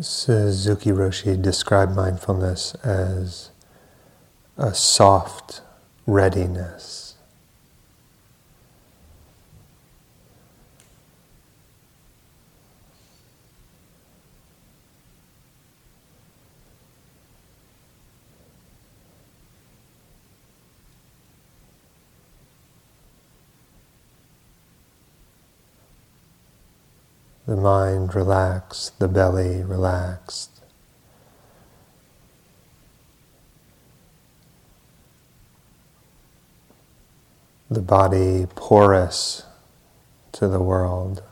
Suzuki Roshi described mindfulness as a soft readiness. The mind relaxed, the belly relaxed. The body porous to the world.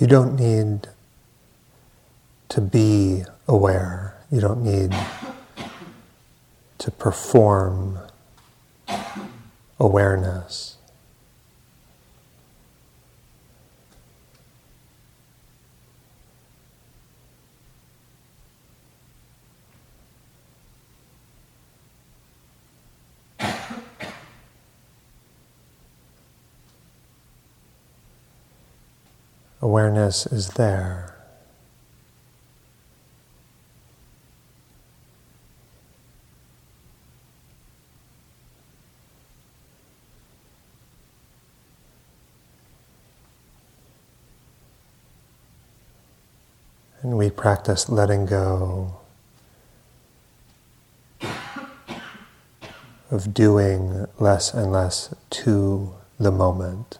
You don't need to be aware. You don't need to perform awareness. Awareness is there. And we practice letting go of doing less and less to the moment.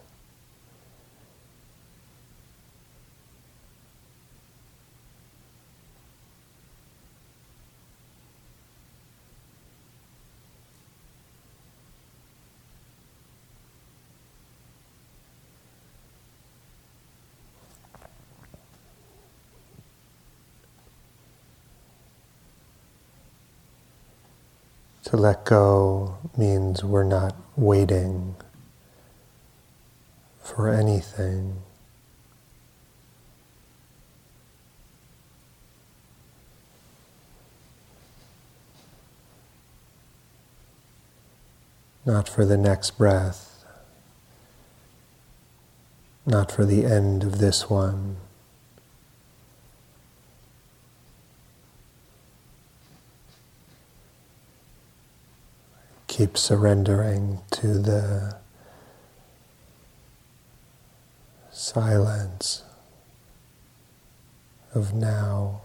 To let go means we're not waiting for anything. Not for the next breath, not for the end of this one. Keep surrendering to the silence of now.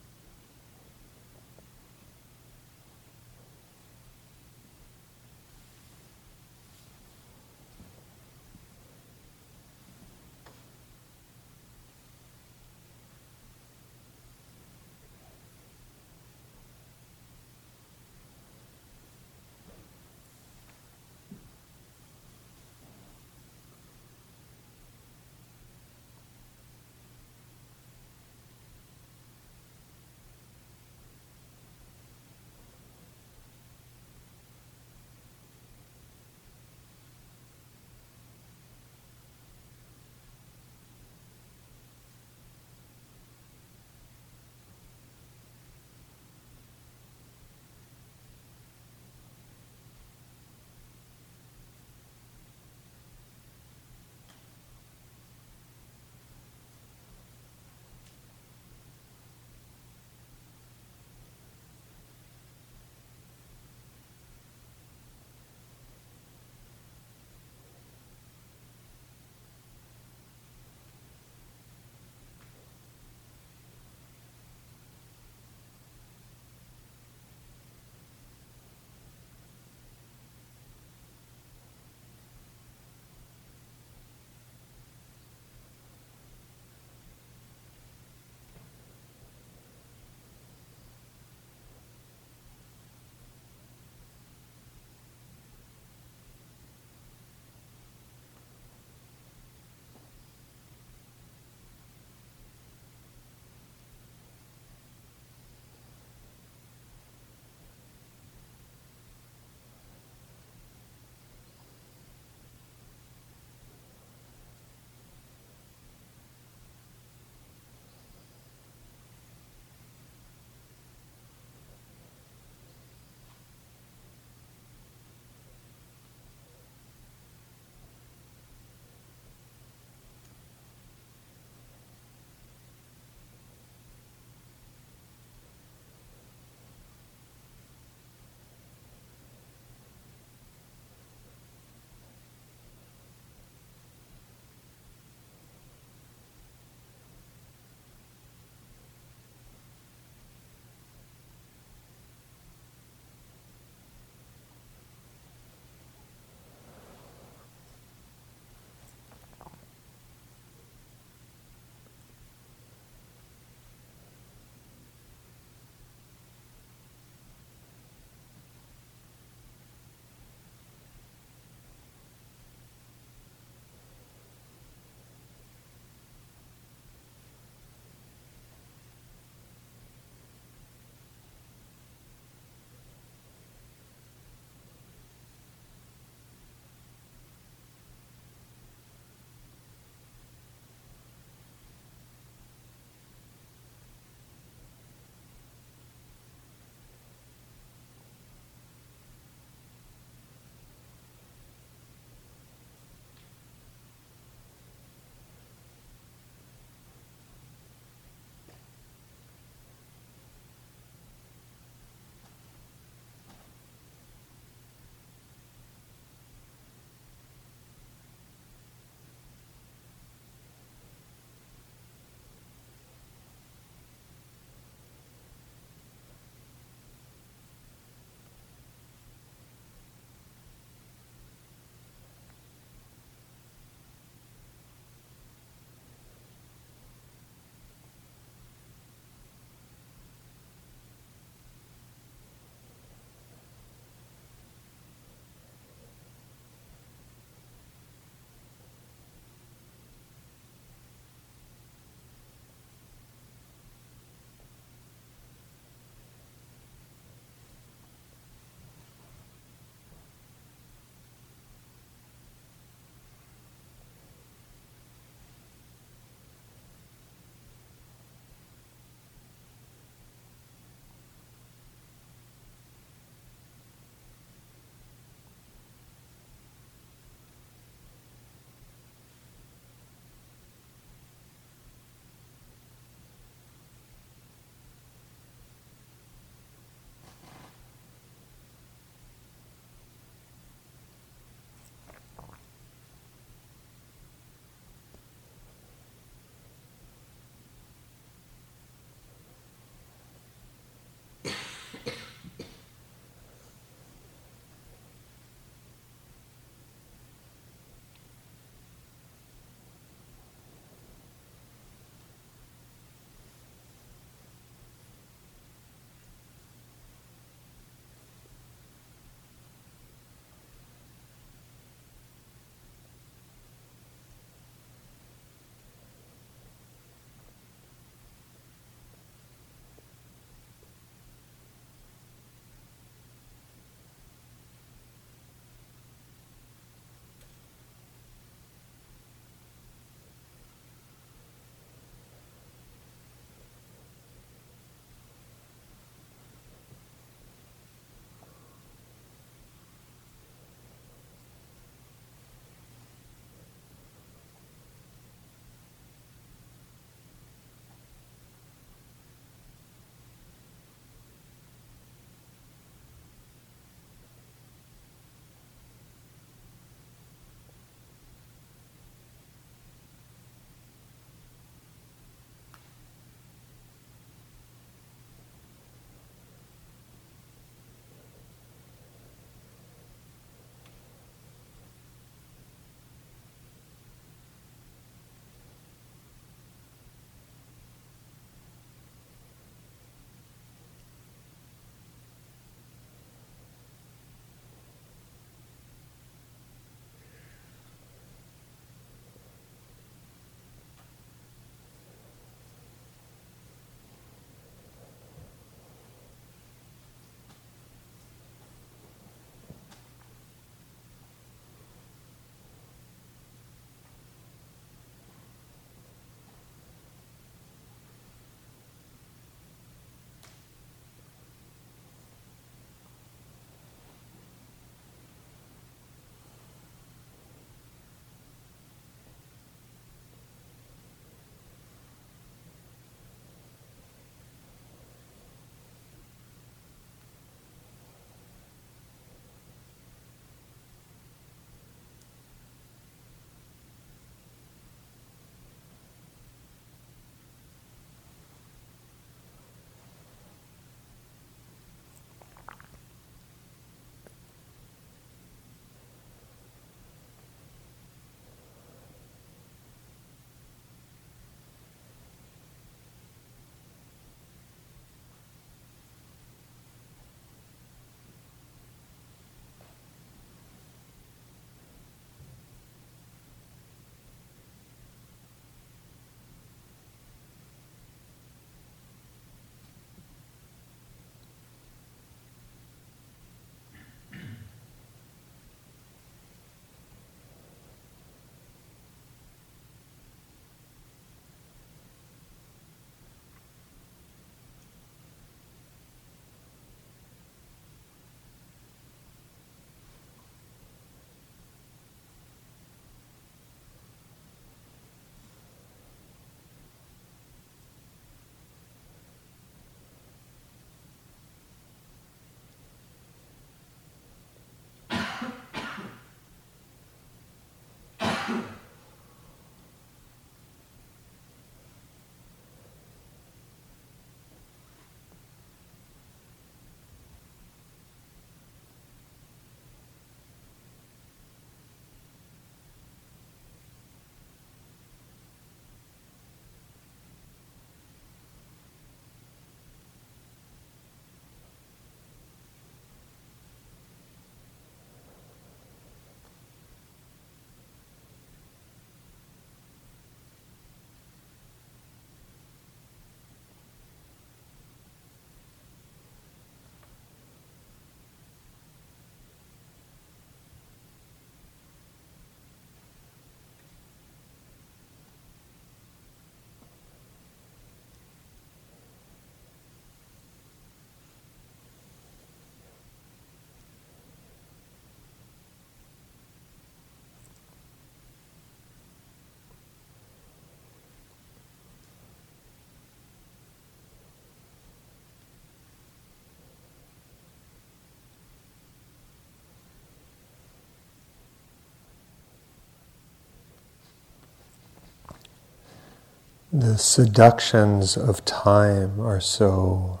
The seductions of time are so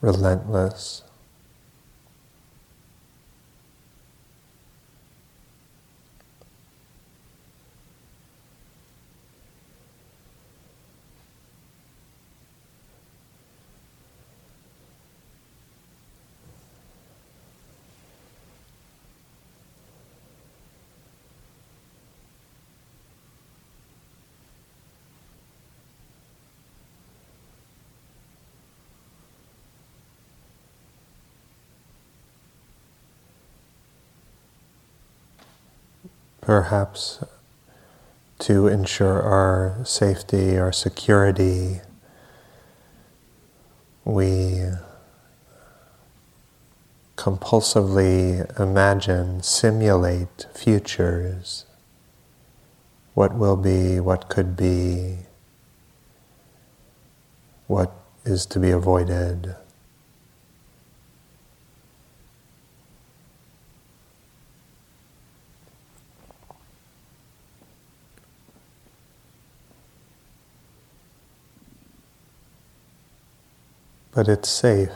relentless. Perhaps to ensure our safety, our security, we compulsively imagine, simulate futures, what will be, what could be, what is to be avoided. But it's safe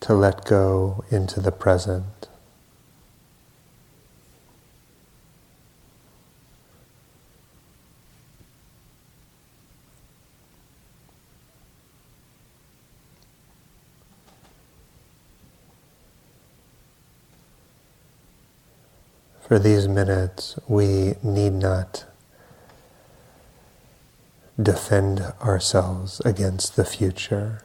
to let go into the present. For these minutes, we need not defend ourselves against the future.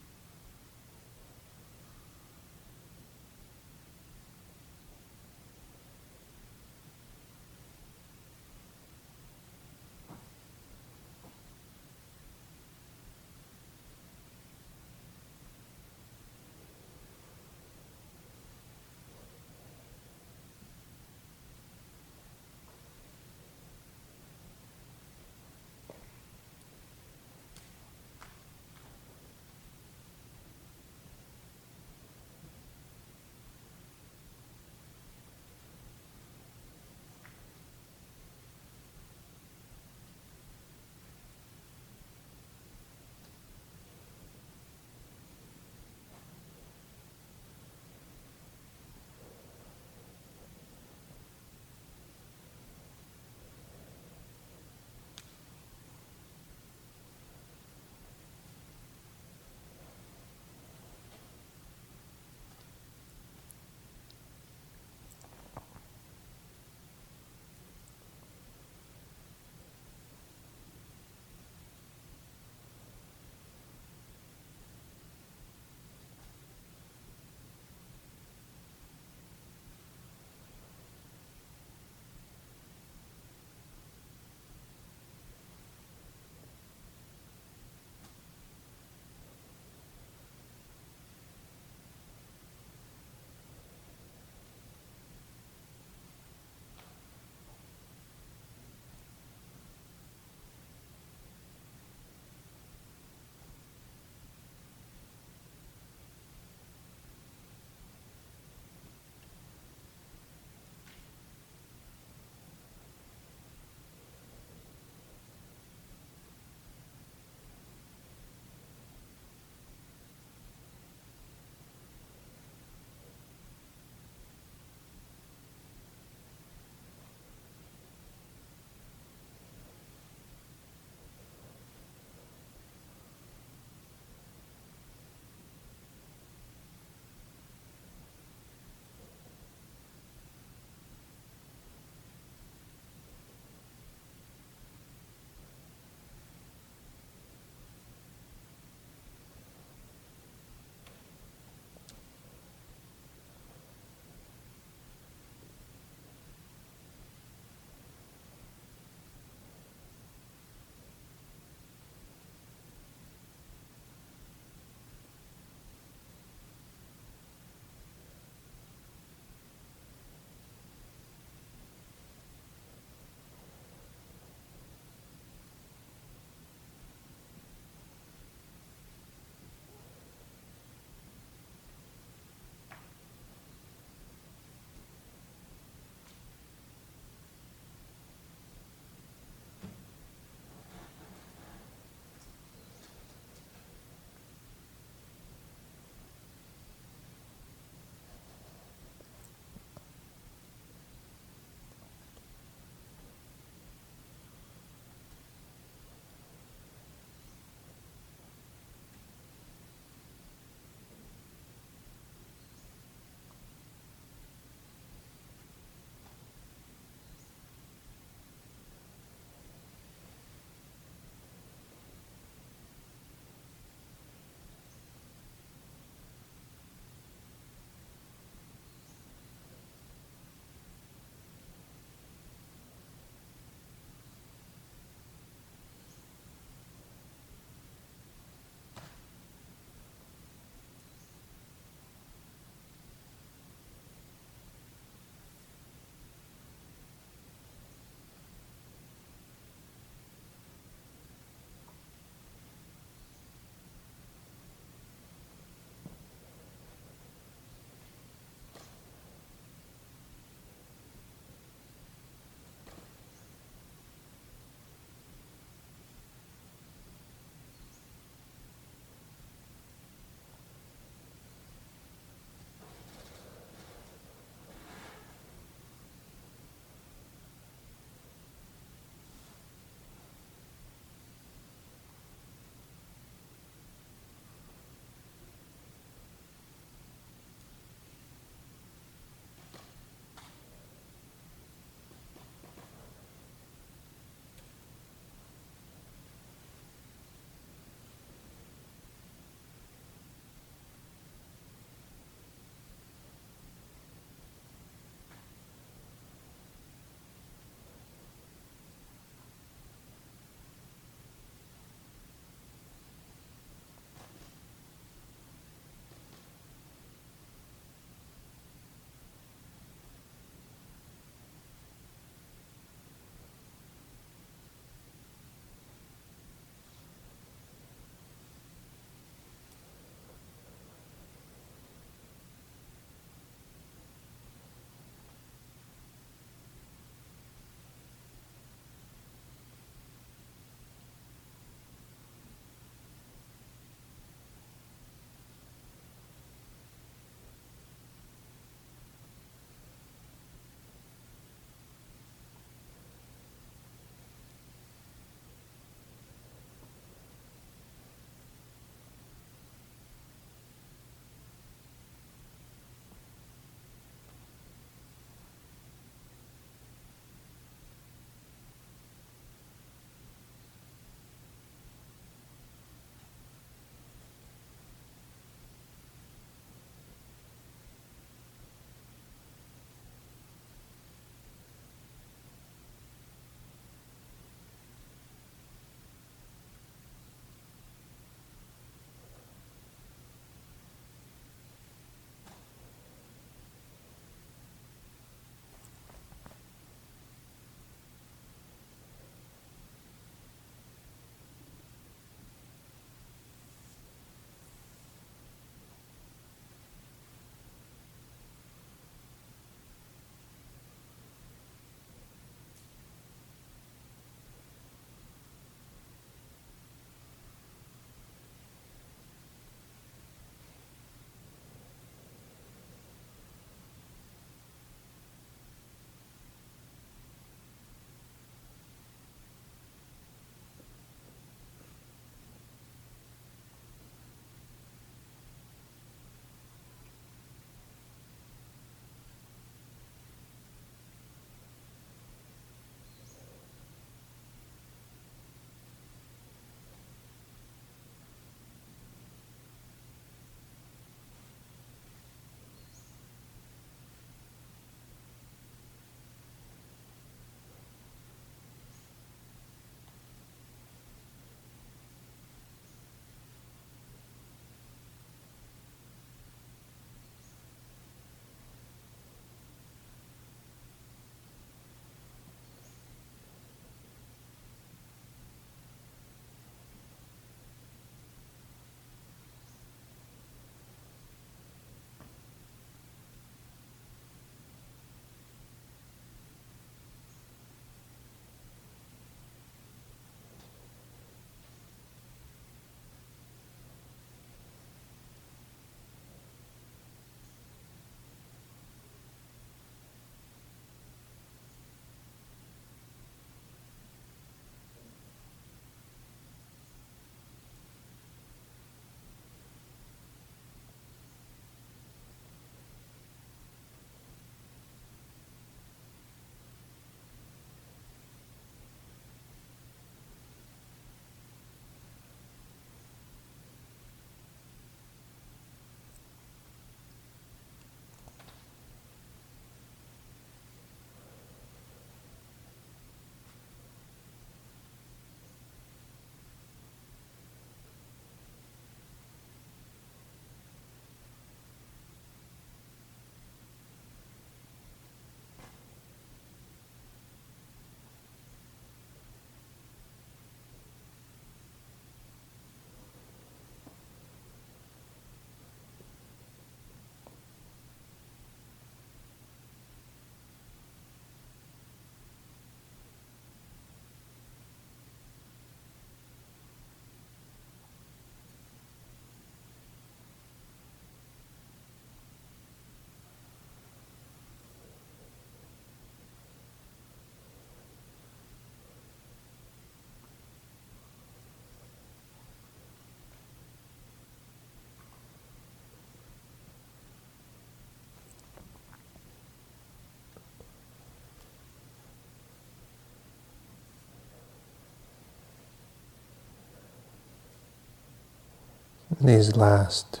These last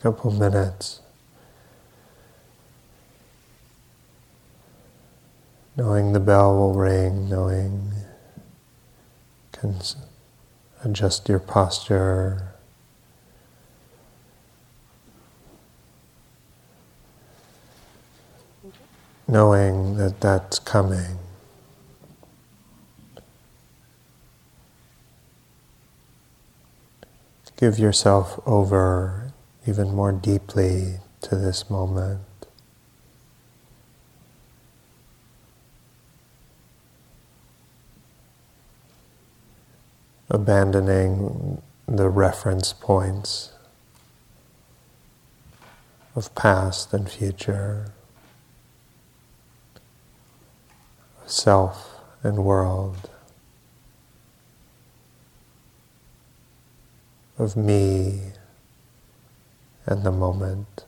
couple minutes, knowing the bell will ring, knowing can adjust your posture. Knowing that that's coming. Give yourself over even more deeply to this moment. Abandoning the reference points of past and future, self and world. Of me and the moment.